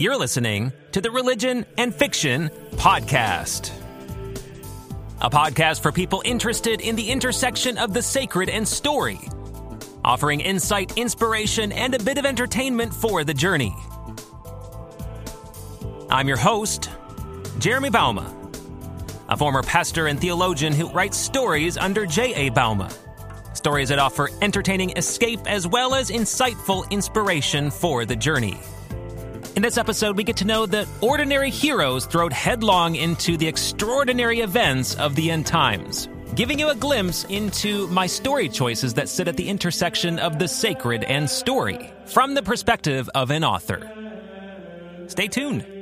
You're listening to the Religion and Fiction Podcast, a podcast for people interested in the intersection of the sacred and story, offering insight, inspiration, and a bit of entertainment for the journey. I'm your host, Jeremy Bauma, a former pastor and theologian who writes stories under J.A. Bauma. Stories that offer entertaining escape as well as insightful inspiration for the journey. In this episode, we get to know that ordinary heroes thrown headlong into the extraordinary events of the end times, giving you a glimpse into my story choices that sit at the intersection of the sacred and story from the perspective of an author. Stay tuned.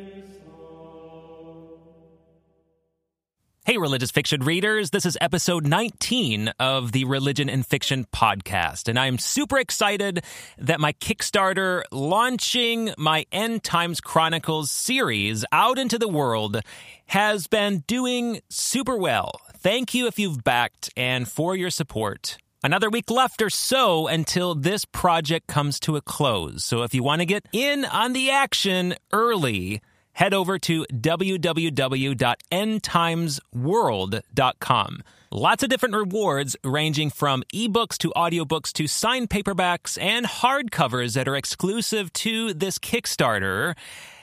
Hey, religious fiction readers. This is episode 19 of the Religion and Fiction podcast. And I'm super excited that my Kickstarter launching my End Times Chronicles series out into the world has been doing super well. Thank you if you've backed and for your support. Another week left or so until this project comes to a close. So if you want to get in on the action early, head over to www.endtimesworld.com. Lots of different rewards ranging from ebooks to audiobooks to signed paperbacks and hardcovers that are exclusive to this Kickstarter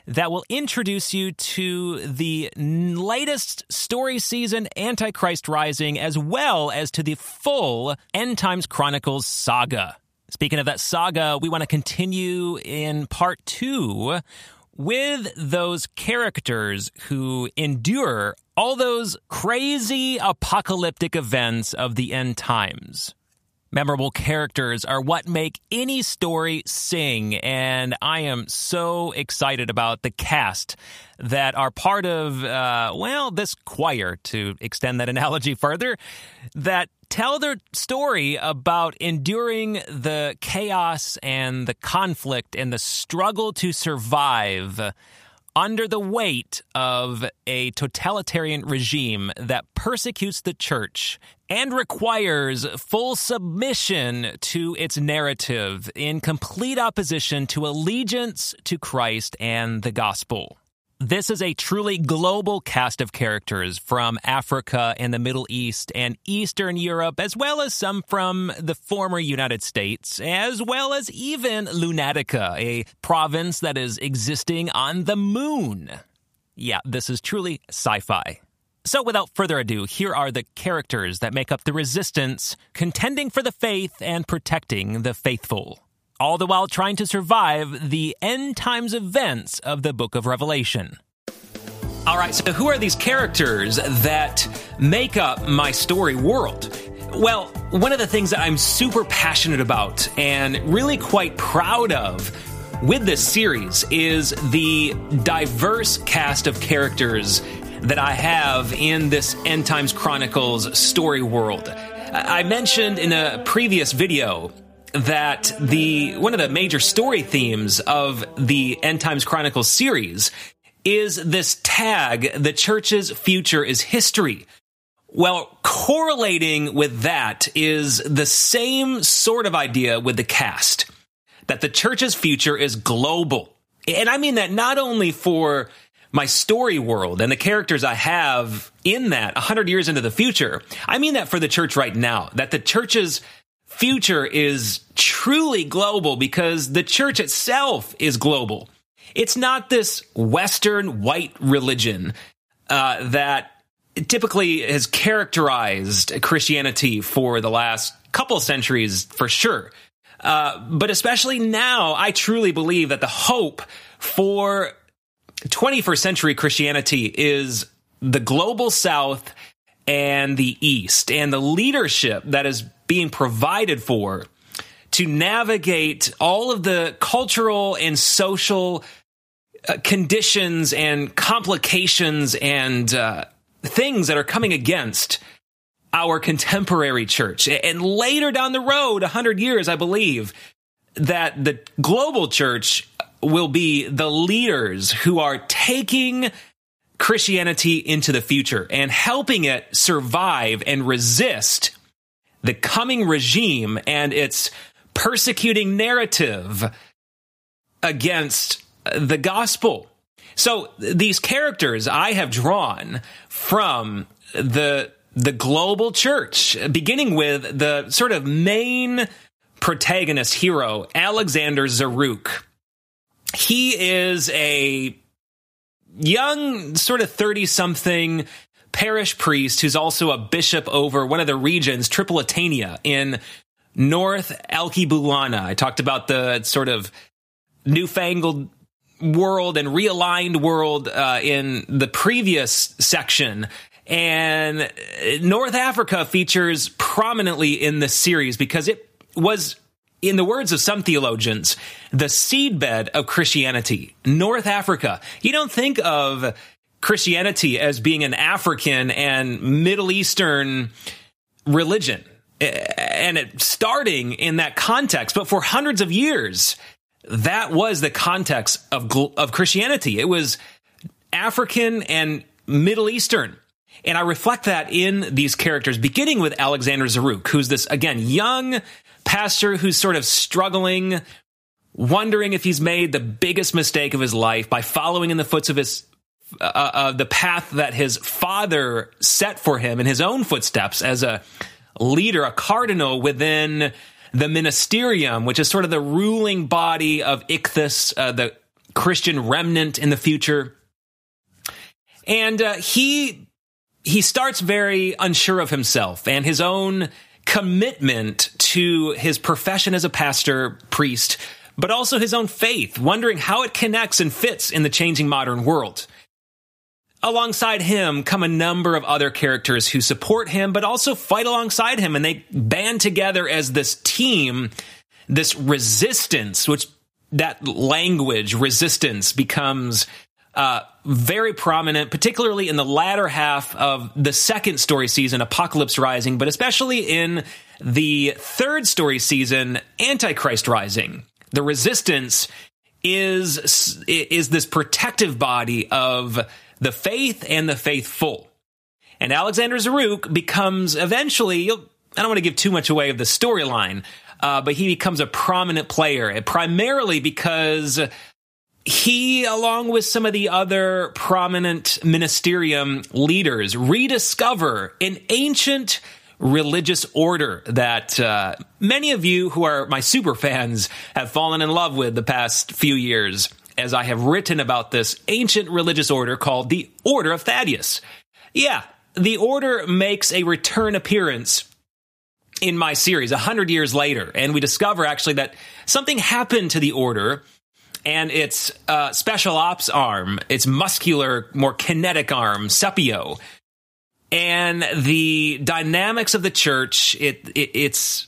that will introduce you to the latest story season Antichrist Rising as well as to the full End Times Chronicles saga. Speaking of that saga, we want to continue in part two with those characters who endure all those crazy apocalyptic events of the end times. Memorable characters are what make any story sing, and I am so excited about the cast that are part of, uh, well, this choir, to extend that analogy further, that tell their story about enduring the chaos and the conflict and the struggle to survive under the weight of a totalitarian regime that persecutes the church and requires full submission to its narrative in complete opposition to allegiance to Christ and the gospel. This is a truly global cast of characters from Africa and the Middle East and Eastern Europe, as well as some from the former United States, as well as even Lunatica, a province that is existing on the moon. Yeah, this is truly sci fi. So, without further ado, here are the characters that make up the resistance, contending for the faith and protecting the faithful all the while trying to survive the end times events of the book of Revelation. All right, so who are these characters that make up my story world? Well, one of the things that I'm super passionate about and really quite proud of with this series is the diverse cast of characters that I have in this End Times Chronicles story world. I mentioned in a previous video that the one of the major story themes of the End Times Chronicles series is this tag the church's future is history. Well, correlating with that is the same sort of idea with the cast that the church's future is global. And I mean that not only for my story world and the characters I have in that 100 years into the future. I mean that for the church right now, that the church's future is truly global because the church itself is global. It's not this Western white religion uh, that typically has characterized Christianity for the last couple centuries, for sure. Uh, but especially now, I truly believe that the hope for 21st century Christianity is the global South and the East and the leadership that is being provided for to navigate all of the cultural and social uh, conditions and complications and uh, things that are coming against our contemporary church. And later down the road, 100 years, I believe, that the global church will be the leaders who are taking Christianity into the future and helping it survive and resist the coming regime and its persecuting narrative against the gospel. So these characters I have drawn from the the global church, beginning with the sort of main protagonist hero, Alexander Zaruk. He is a young, sort of 30 something parish priest who's also a bishop over one of the regions, Tripolitania in North Alkebulan. I talked about the sort of newfangled world and realigned world uh, in the previous section. And North Africa features prominently in this series because it was, in the words of some theologians, the seedbed of Christianity. North Africa. You don't think of Christianity as being an African and Middle Eastern religion and it starting in that context, but for hundreds of years, that was the context of of Christianity. It was African and Middle Eastern. And I reflect that in these characters, beginning with Alexander Zaruk, who's this, again, young pastor who's sort of struggling, wondering if he's made the biggest mistake of his life by following in the footsteps of his, uh, uh, the path that his father set for him in his own footsteps as a leader, a cardinal within the ministerium, which is sort of the ruling body of Ichthus, uh, the Christian remnant in the future. And uh, he he starts very unsure of himself and his own commitment to his profession as a pastor, priest, but also his own faith, wondering how it connects and fits in the changing modern world. Alongside him come a number of other characters who support him, but also fight alongside him, and they band together as this team, this resistance, which that language, resistance, becomes uh, very prominent, particularly in the latter half of the second story season, Apocalypse Rising, but especially in the third story season, Antichrist Rising. The resistance is is this protective body of the faith and the faithful. And Alexander Zaruk becomes eventually, I don't want to give too much away of the storyline, uh, but he becomes a prominent player, primarily because he, along with some of the other prominent ministerium leaders, rediscover an ancient religious order that uh, many of you who are my super fans have fallen in love with the past few years as I have written about this ancient religious order called the Order of Thaddeus. Yeah, the order makes a return appearance in my series a hundred years later, and we discover actually that something happened to the order and its uh, special ops arm, its muscular, more kinetic arm, Sepio, and the dynamics of the church, it, it its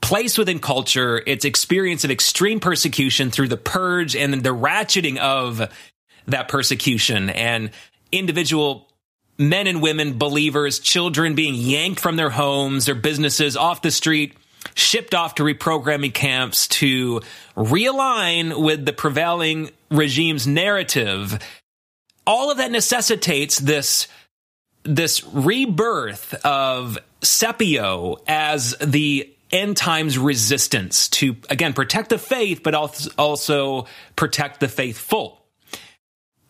place within culture, its experience of extreme persecution through the purge and the ratcheting of that persecution. And individual men and women, believers, children being yanked from their homes, their businesses off the street, shipped off to reprogramming camps to realign with the prevailing regime's narrative. All of that necessitates this this rebirth of Sepio as the end times resistance to, again, protect the faith, but also protect the faithful.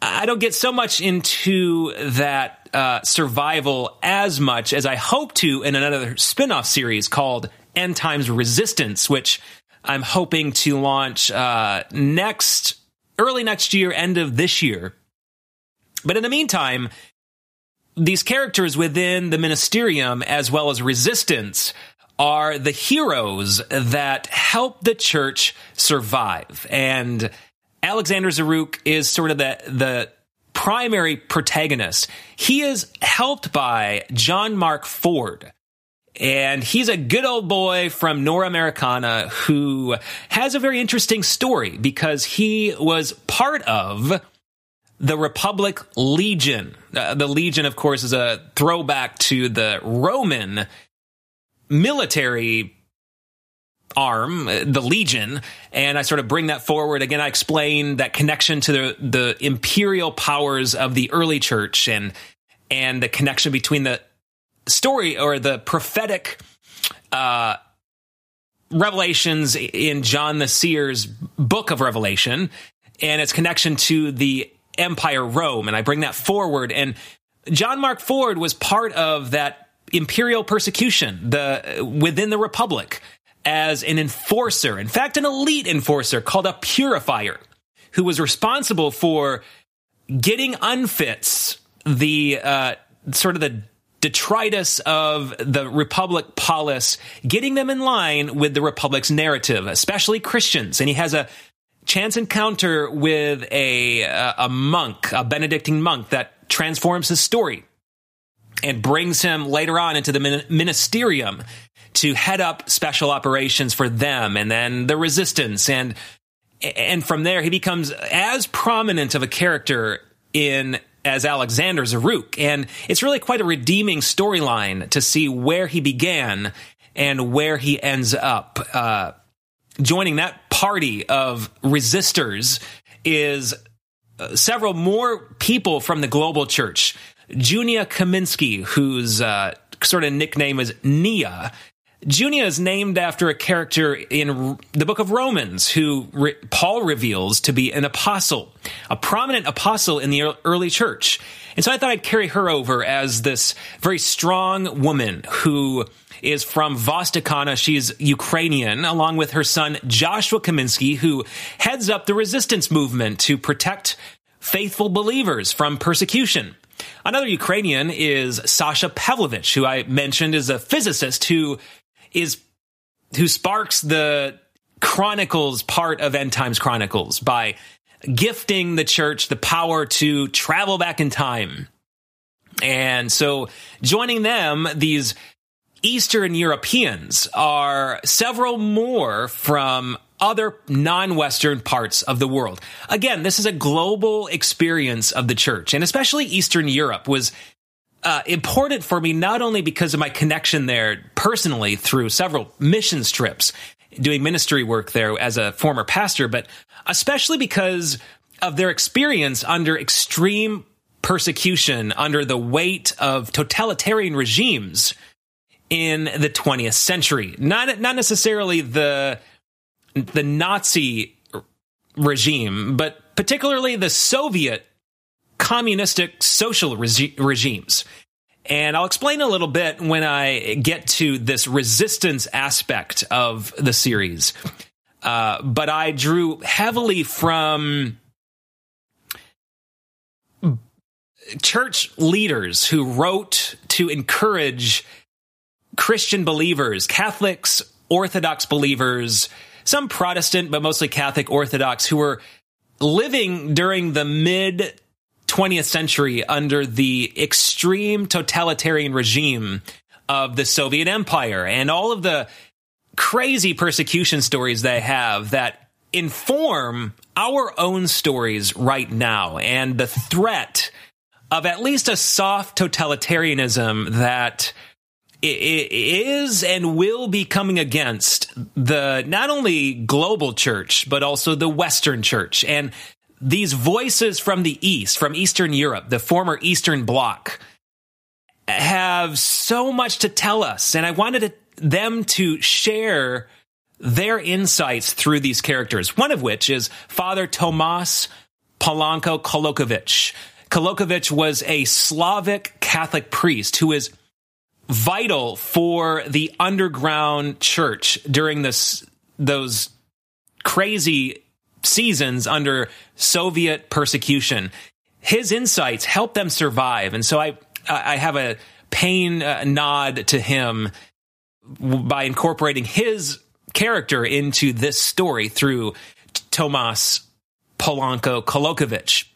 I don't get so much into that uh, survival as much as I hope to in another spin off series called End Times Resistance, which I'm hoping to launch uh, next, early next year, end of this year. But in the meantime, these characters within the ministerium as well as resistance are the heroes that help the church survive. And Alexander Zaruk is sort of the, the primary protagonist. He is helped by John Mark Ford. And he's a good old boy from Nora Americana who has a very interesting story because he was part of the Republic Legion. Uh, the Legion, of course, is a throwback to the Roman military arm, the Legion, and I sort of bring that forward. Again, I explain that connection to the, the imperial powers of the early church and and the connection between the story or the prophetic uh, revelations in John the Seer's book of Revelation and its connection to the Empire Rome. And I bring that forward. And John Mark Ford was part of that imperial persecution the within the Republic as an enforcer, in fact, an elite enforcer called a purifier, who was responsible for getting unfits the uh, sort of the detritus of the Republic polis, getting them in line with the Republic's narrative, especially Christians. And he has a chance encounter with a, a monk, a Benedictine monk that transforms his story and brings him later on into the ministerium to head up special operations for them and then the resistance and and from there he becomes as prominent of a character in as Alexander Zaruk. And it's really quite a redeeming storyline to see where he began and where he ends up. Uh, joining that party of resistors is uh, several more people from the global church. Junia Kaminsky, whose uh, sort of nickname is Nia, Junia is named after a character in the book of Romans who re- Paul reveals to be an apostle, a prominent apostle in the early church. And so I thought I'd carry her over as this very strong woman who is from Vostokana. She's Ukrainian, along with her son Joshua Kaminsky, who heads up the resistance movement to protect faithful believers from persecution. Another Ukrainian is Sasha Pavlovich, who I mentioned is a physicist who is who sparks the Chronicles part of End Times Chronicles by gifting the church the power to travel back in time. And so joining them, these Eastern Europeans are several more from other non-Western parts of the world. Again, this is a global experience of the church, and especially Eastern Europe was uh, important for me not only because of my connection there personally through several missions trips, doing ministry work there as a former pastor, but especially because of their experience under extreme persecution under the weight of totalitarian regimes in the 20th century. Not not necessarily the the Nazi regime, but particularly the Soviet communistic social regi- regimes. And I'll explain a little bit when I get to this resistance aspect of the series. Uh, but I drew heavily from church leaders who wrote to encourage Christian believers, Catholics, Orthodox believers, some Protestant, but mostly Catholic Orthodox who were living during the mid 20th century under the extreme totalitarian regime of the Soviet Empire and all of the crazy persecution stories they have that inform our own stories right now. And the threat of at least a soft totalitarianism that is and will be coming against the not only global church but also the western church. And these voices from the east from eastern europe the former eastern bloc have so much to tell us. And i wanted them to share their insights through these characters. One of which is father tomas Polanco kolokovich. Kolokovich was a slavic catholic priest who is vital for the underground church during this those crazy seasons under Soviet persecution. His insights helped them survive, and so I I have a pain uh, nod to him by incorporating his character into this story through Tomas Polanco Kolokovich.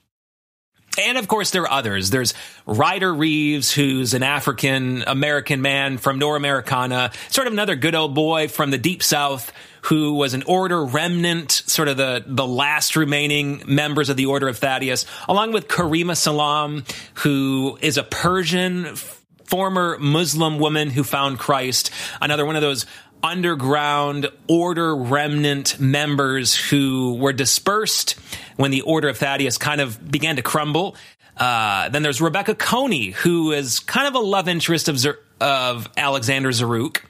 And of course, there are others. There's Ryder Reeves, who's an African American man from Nor Americana, sort of another good old boy from the deep south who was an order remnant, sort of the, the last remaining members of the Order of Thaddeus, along with Karima Salam, who is a Persian former Muslim woman who found Christ, another one of those underground order remnant members who were dispersed when the Order of Thaddeus kind of began to crumble. Uh, then there's Rebecca Coney, who is kind of a love interest of, Zer- of Alexander Zaruk.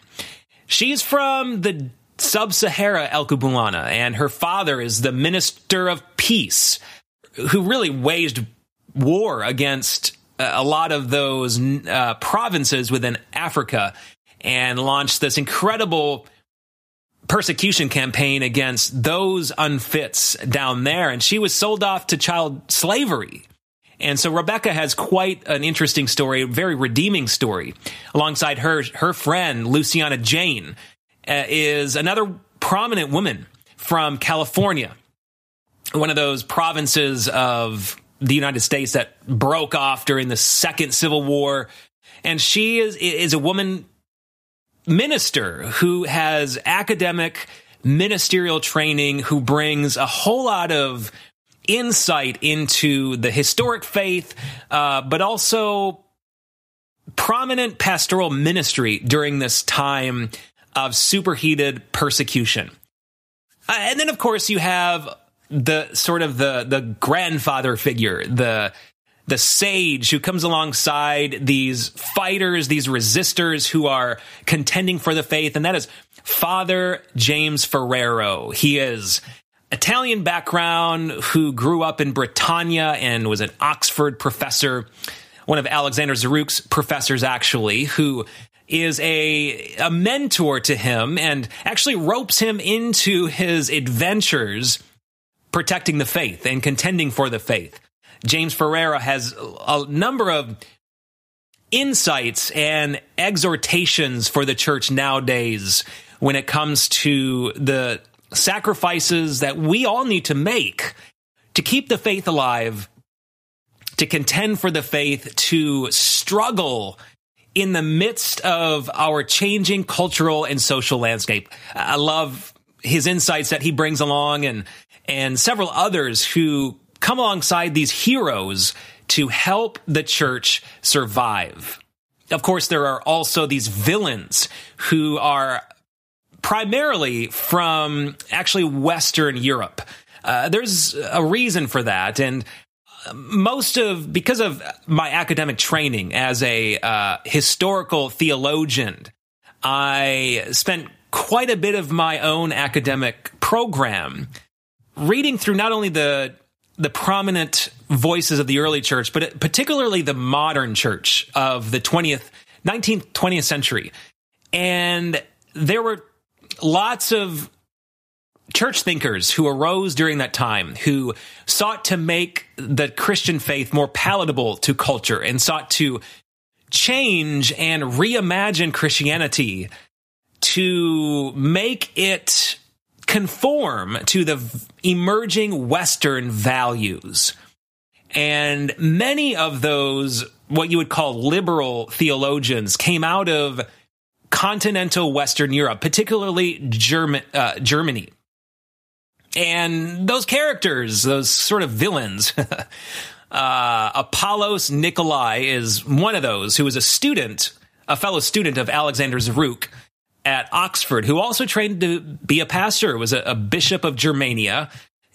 She's from the Sub Sahara El Kublana, and her father is the Minister of Peace, who really waged war against a lot of those uh, provinces within Africa and launched this incredible persecution campaign against those unfits down there. And she was sold off to child slavery. And so Rebecca has quite an interesting story, a very redeeming story. Alongside her, her friend, Luciana Jane, uh, is another prominent woman from California, one of those provinces of the United States that broke off during the Second Civil War. And she is, is a woman minister who has academic ministerial training, who brings a whole lot of insight into the historic faith, uh, but also prominent pastoral ministry during this time of superheated persecution. Uh, and then, of course, you have the sort of the the grandfather figure, the the sage who comes alongside these fighters, these resistors who are contending for the faith, and that is Father James Ferrero. He is Italian background who grew up in Britannia and was an Oxford professor, one of Alexander Zaruk's professors, actually, who is a, a mentor to him and actually ropes him into his adventures protecting the faith and contending for the faith. James Ferrero has a number of insights and exhortations for the church nowadays when it comes to the sacrifices that we all need to make to keep the faith alive, to contend for the faith, to struggle in the midst of our changing cultural and social landscape. I love his insights that he brings along and and several others who come alongside these heroes to help the church survive. Of course, there are also these villains who are primarily from actually Western Europe. Uh, there's a reason for that. And most of, because of my academic training as a uh, historical theologian, I spent quite a bit of my own academic program reading through not only the the prominent voices of the early church, but particularly the modern church of the 20th, 19th, 20th century. And there were lots of church thinkers who arose during that time who sought to make the Christian faith more palatable to culture and sought to change and reimagine Christianity to make it conform to the emerging Western values. And many of those, what you would call liberal theologians, came out of continental Western Europe, particularly German, uh, Germany. And those characters, those sort of villains, uh, Apollos Nicolai is one of those who was a student, a fellow student of Alexander Zaruk at Oxford, who also trained to be a pastor, was a, a bishop of Germania.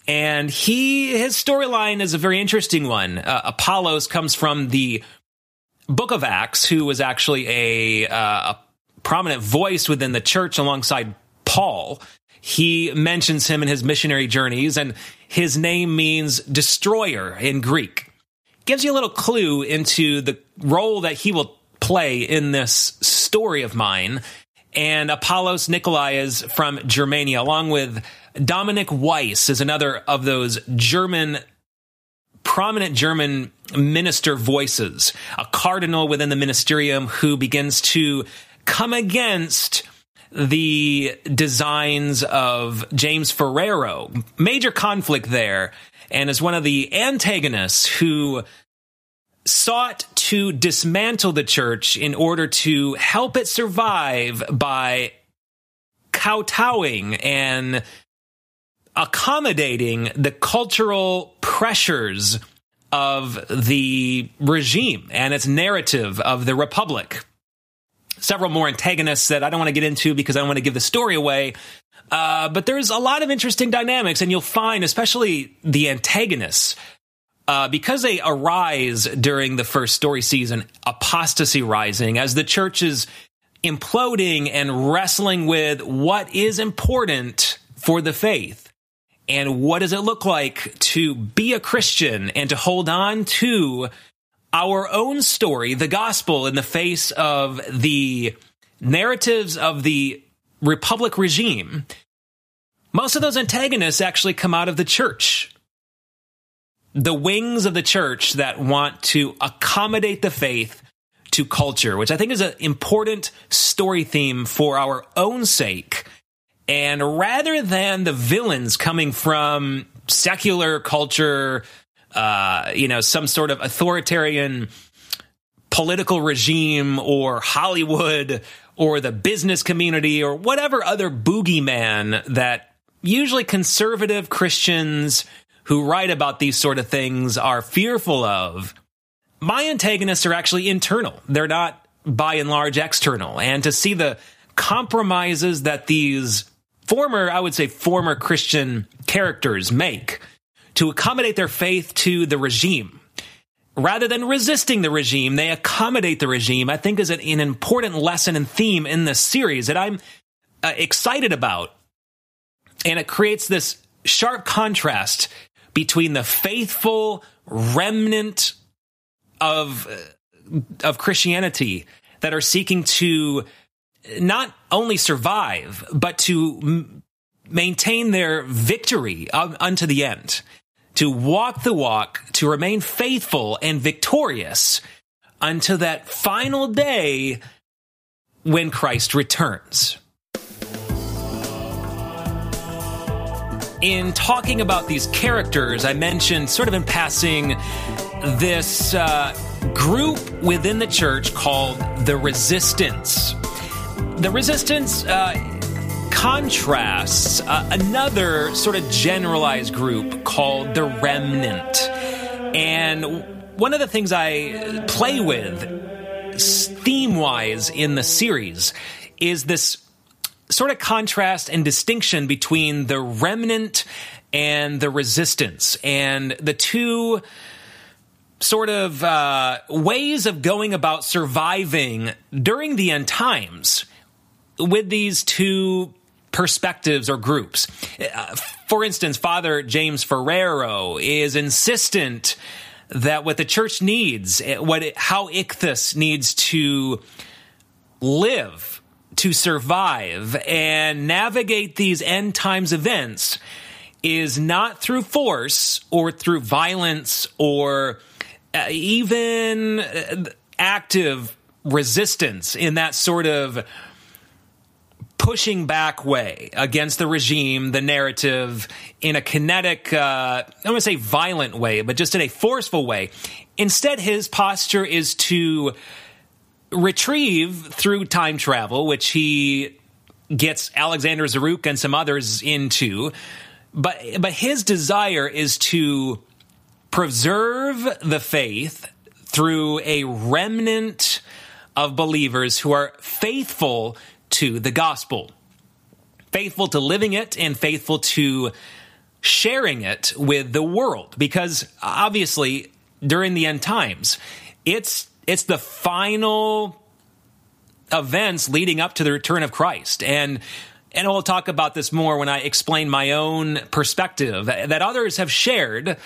And he, his storyline is a very interesting one. Uh, Apollos comes from the Book of Acts, who was actually a, uh, a prominent voice within the church alongside Paul. He mentions him in his missionary journeys, and his name means destroyer in Greek. Gives you a little clue into the role that he will play in this story of mine and Apollos Nicolai is from Germania, along with Dominic Weiss is another of those German, prominent German minister voices, a cardinal within the ministerium who begins to come against the designs of James Ferrero. Major conflict there, and is one of the antagonists who sought to dismantle the church in order to help it survive by kowtowing and accommodating the cultural pressures of the regime and its narrative of the republic. Several more antagonists that I don't want to get into because I don't want to give the story away. Uh, but there's a lot of interesting dynamics, and you'll find, especially the antagonists, uh, because they arise during the first story season, apostasy rising, as the church is imploding and wrestling with what is important for the faith and what does it look like to be a Christian and to hold on to our own story, the gospel, in the face of the narratives of the Republic regime. Most of those antagonists actually come out of the church. The wings of the church that want to accommodate the faith to culture, which I think is an important story theme for our own sake. And rather than the villains coming from secular culture, uh, you know, some sort of authoritarian political regime or Hollywood or the business community or whatever other boogeyman that usually conservative Christians who write about these sort of things are fearful of my antagonists are actually internal. They're not by and large external. And to see the compromises that these former, I would say, former Christian characters make to accommodate their faith to the regime. Rather than resisting the regime, they accommodate the regime, I think is an, an important lesson and theme in this series that I'm uh, excited about. And it creates this sharp contrast between the faithful remnant of of Christianity that are seeking to not only survive but to m- maintain their victory unto the end to walk the walk to remain faithful and victorious until that final day when Christ returns. In talking about these characters, I mentioned sort of in passing this uh, group within the church called the Resistance. The Resistance uh, contrasts uh, another sort of generalized group called the Remnant. And one of the things I play with theme wise in the series is this sort of contrast and distinction between the remnant and the resistance. And the two sort of uh, ways of going about surviving during the end times with these two perspectives or groups. Uh, for instance, Father James Ferrero is insistent that what the church needs, eh, what it, how Ichthus needs to live to survive and navigate these end times events is not through force or through violence or uh, even uh, active resistance in that sort of pushing back way against the regime, the narrative, in a kinetic, uh, I don't want to say violent way, but just in a forceful way. Instead, his posture is to retrieve through time travel, which he gets Alexander Zaruk and some others into. But, but his desire is to preserve the faith through a remnant of believers who are faithful to the gospel, faithful to living it and faithful to sharing it with the world. Because obviously, during the end times, it's it's the final events leading up to the return of Christ. And and we'll talk about this more when I explain my own perspective that others have shared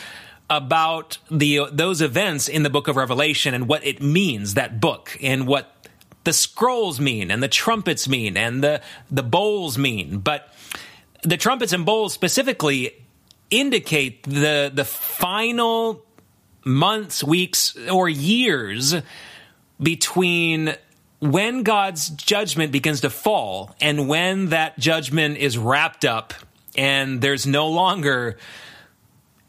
about the those events in the book of Revelation and what it means that book and what the scrolls mean and the trumpets mean and the the bowls mean. But the trumpets and bowls specifically indicate the the final months weeks or years between when God's judgment begins to fall and when that judgment is wrapped up and there's no longer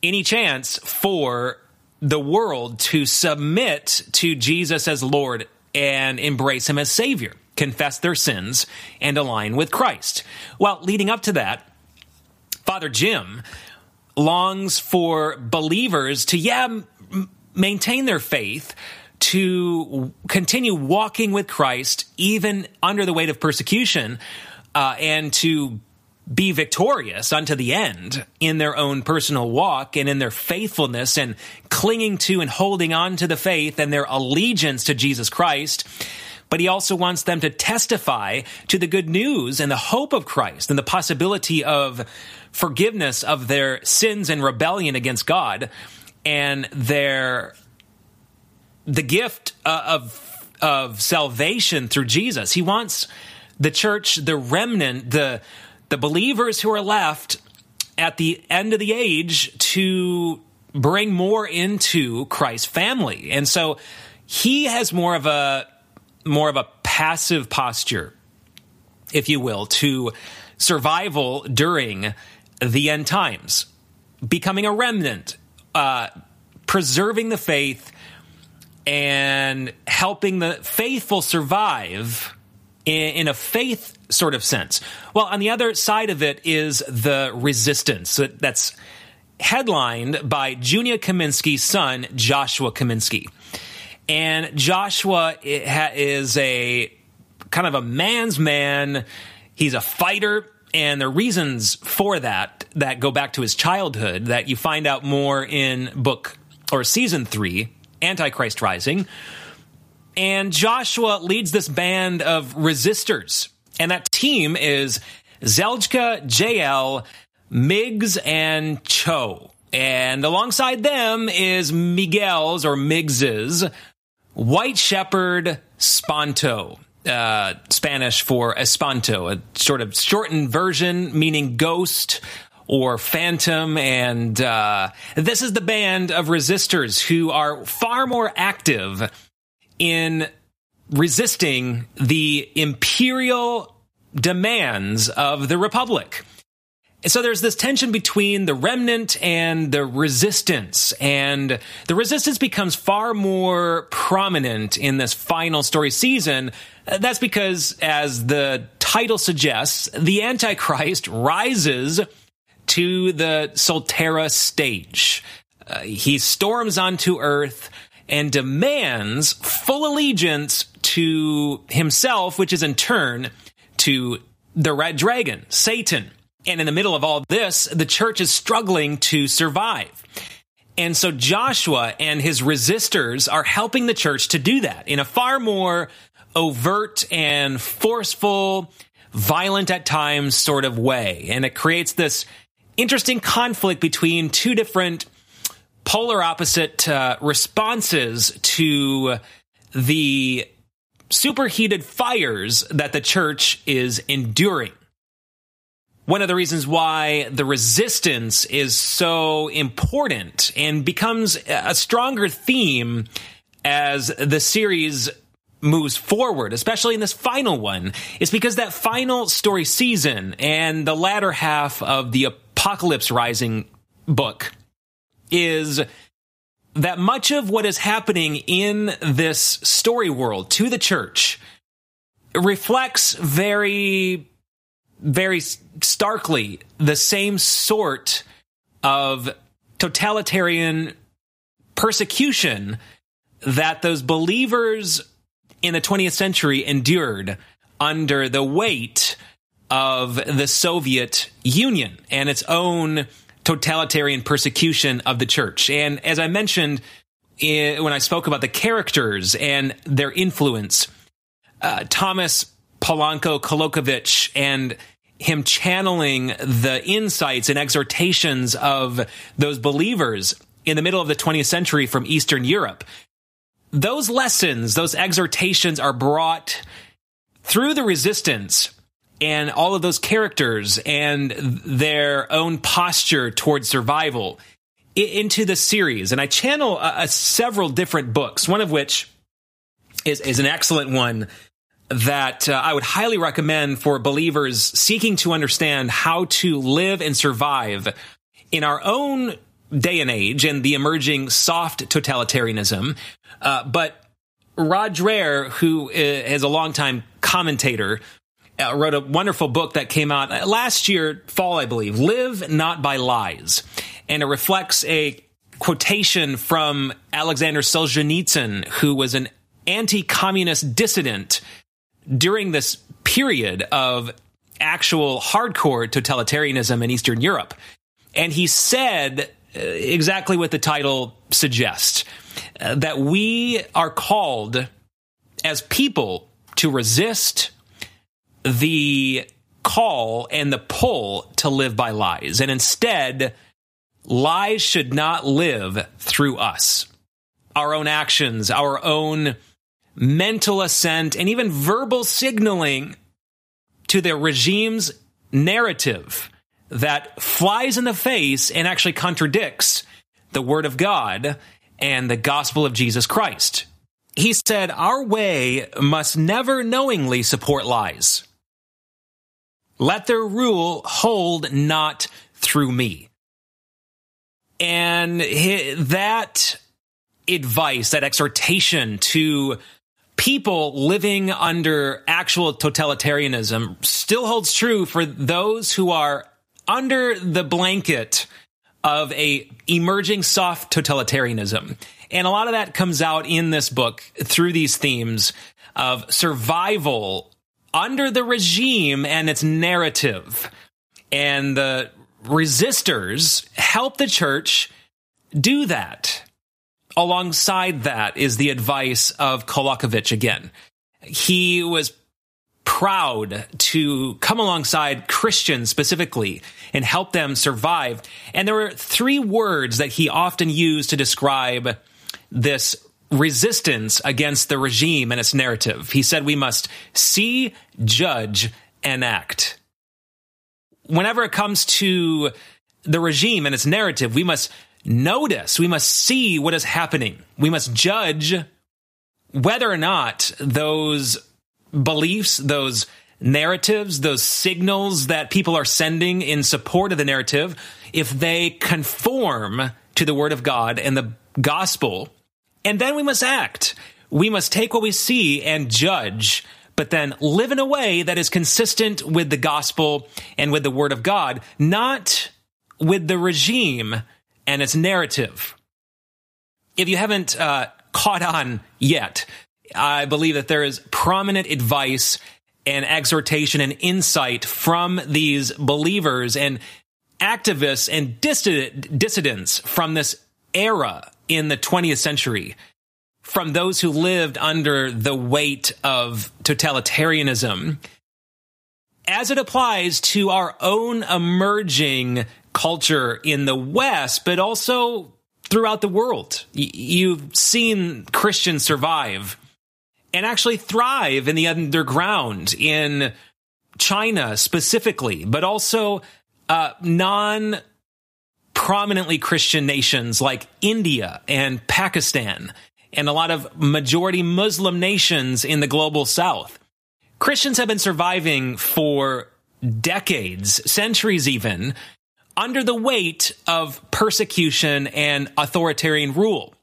any chance for the world to submit to Jesus as Lord and embrace him as Savior, confess their sins, and align with Christ. Well, leading up to that, Father Jim longs for believers to, yeah, m- maintain their faith, to continue walking with Christ even under the weight of persecution, uh, and to be victorious unto the end in their own personal walk and in their faithfulness and clinging to and holding on to the faith and their allegiance to Jesus Christ. but he also wants them to testify to the good news and the hope of Christ and the possibility of forgiveness of their sins and rebellion against God and their the gift uh, of of salvation through Jesus. He wants the church, the remnant, the the believers who are left at the end of the age to bring more into Christ's family. And so he has more of a more of a passive posture, if you will, to survival during the end times, becoming a remnant, uh, preserving the faith, and helping the faithful survive in, a faith sort of sense. Well, on the other side of it is the resistance that's headlined by Junia Kaminski's son, Joshua Kaminski. And Joshua is a kind of a man's man. He's a fighter. And the reasons for that, that go back to his childhood, that you find out more in book or season three, Antichrist Rising. And Joshua leads this band of resistors. And that team is Zeljka, JL, Miggs, and Cho. And alongside them is Miguel's or Miggs's White Shepherd Spanto. Uh, Spanish for Espanto, a sort of shortened version meaning ghost or phantom. And uh, this is the band of resistors who are far more active in resisting the imperial demands of the Republic. So there's this tension between the remnant and the resistance. And the resistance becomes far more prominent in this final story season. That's because, as the title suggests, the Antichrist rises to the Solterra stage. Uh, he storms onto Earth and demands full allegiance to himself, which is in turn to the Red Dragon, Satan. And in the middle of all this, the church is struggling to survive. And so Joshua and his resistors are helping the church to do that in a far more overt and forceful, violent at times sort of way. And it creates this interesting conflict between two different polar opposite uh, responses to the superheated fires that the church is enduring. One of the reasons why the resistance is so important and becomes a stronger theme as the series moves forward, especially in this final one, is because that final story season and the latter half of the Apocalypse Rising book is that much of what is happening in this story world to the church reflects very very starkly the same sort of totalitarian persecution that those believers in the 20th century endured under the weight of the Soviet Union and its own totalitarian persecution of the church. And as I mentioned when I spoke about the characters and their influence, uh, Thomas Polanco Kolokovich and him channeling the insights and exhortations of those believers in the middle of the 20th century from Eastern Europe. Those lessons, those exhortations are brought through the resistance and all of those characters and their own posture towards survival into the series. And I channel uh, uh, several different books, one of which is, is an excellent one that uh, I would highly recommend for believers seeking to understand how to live and survive in our own day and age and the emerging soft totalitarianism. Uh, but Rod Dreher, who uh, a longtime commentator, uh, wrote a wonderful book that came out last year, fall, I believe, Live Not by Lies. And it reflects a quotation from Alexander Solzhenitsyn, who was an anti communist dissident during this period of actual hardcore totalitarianism in Eastern Europe. And he said uh, exactly what the title suggests uh, that we are called as people to resist the call and the pull to live by lies. And instead, lies should not live through us. Our own actions, our own mental assent, and even verbal signaling to the regime's narrative that flies in the face and actually contradicts the Word of God and the gospel of Jesus Christ. He said, Our way must never knowingly support lies. Let their rule hold not through me. And that advice, that exhortation to people living under actual totalitarianism still holds true for those who are under the blanket of a emerging soft totalitarianism. And a lot of that comes out in this book through these themes of survival under the regime and its narrative. And the resistors help the church do that. Alongside that is the advice of Kolakovich again. He was proud to come alongside Christians specifically and help them survive. And there were three words that he often used to describe this resistance against the regime and its narrative. He said we must see, judge, and act. Whenever it comes to the regime and its narrative, we must notice, we must see what is happening. We must judge whether or not those beliefs, those narratives, those signals that people are sending in support of the narrative, if they conform to the word of God and the gospel, and then we must act. We must take what we see and judge, but then live in a way that is consistent with the gospel and with the word of God, not with the regime and its narrative. If you haven't uh, caught on yet, I believe that there is prominent advice and exhortation and insight from these believers and activists and dissidents from this era in the 20th century from those who lived under the weight of totalitarianism as it applies to our own emerging culture in the West, but also throughout the world. You've seen Christians survive and actually thrive in the underground in China specifically, but also uh, non prominently Christian nations like India and Pakistan, and a lot of majority Muslim nations in the global south. Christians have been surviving for decades, centuries even, under the weight of persecution and authoritarian rule.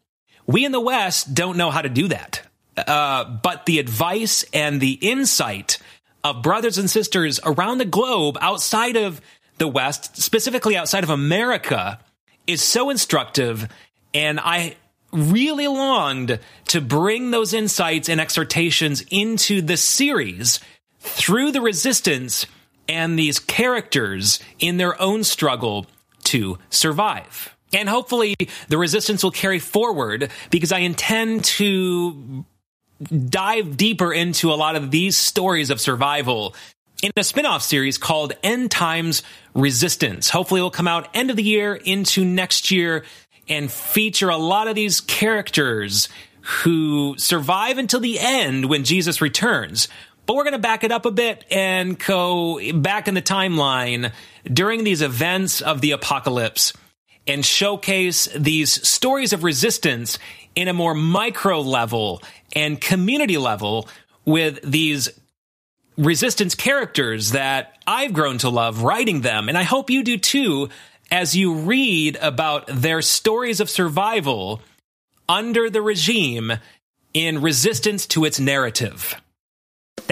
We in the West don't know how to do that. Uh, but the advice and the insight of brothers and sisters around the globe outside of the West, specifically outside of America, is so instructive. And I really longed to bring those insights and exhortations into the series through the resistance and these characters in their own struggle to survive. And hopefully the resistance will carry forward because I intend to dive deeper into a lot of these stories of survival in a spin-off series called End Times Resistance. Hopefully it will come out end of the year into next year and feature a lot of these characters who survive until the end when Jesus returns. But we're going to back it up a bit and go back in the timeline during these events of the apocalypse and showcase these stories of resistance in a more micro level and community level with these resistance characters that I've grown to love writing them. And I hope you do too as you read about their stories of survival under the regime in resistance to its narrative.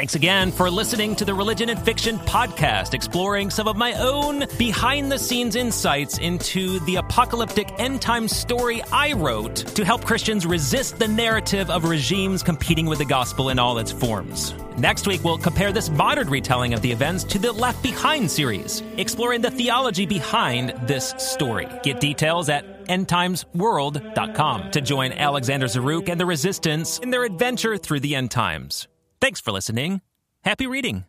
Thanks again for listening to the Religion and Fiction podcast, exploring some of my own behind the scenes insights into the apocalyptic end time story I wrote to help Christians resist the narrative of regimes competing with the gospel in all its forms. Next week, we'll compare this modern retelling of the events to the Left Behind series, exploring the theology behind this story. Get details at endtimesworld.com to join Alexander Zaruk and the Resistance in their adventure through the end times. Thanks for listening. Happy reading.